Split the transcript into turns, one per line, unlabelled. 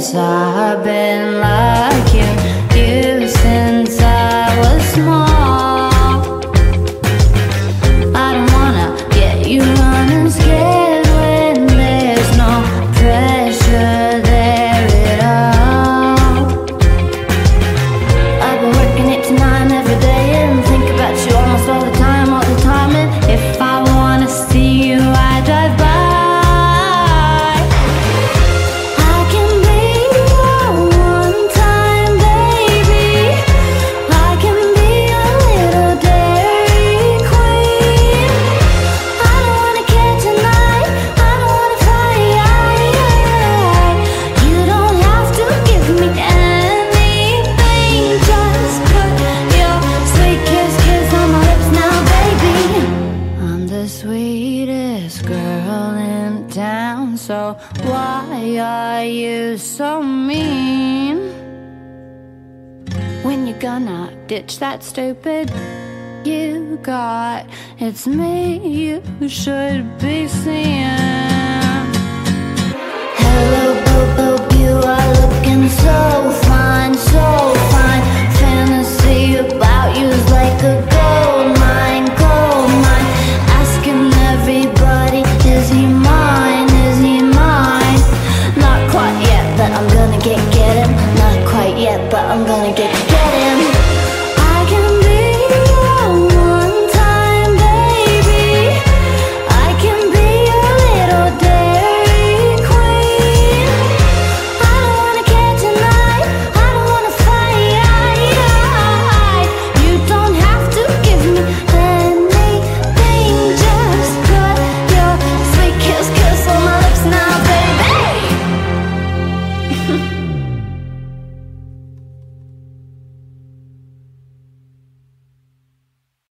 Yes, I've been lying. In town. So why are you so mean? When you gonna ditch that stupid you got? It's me you should be seeing.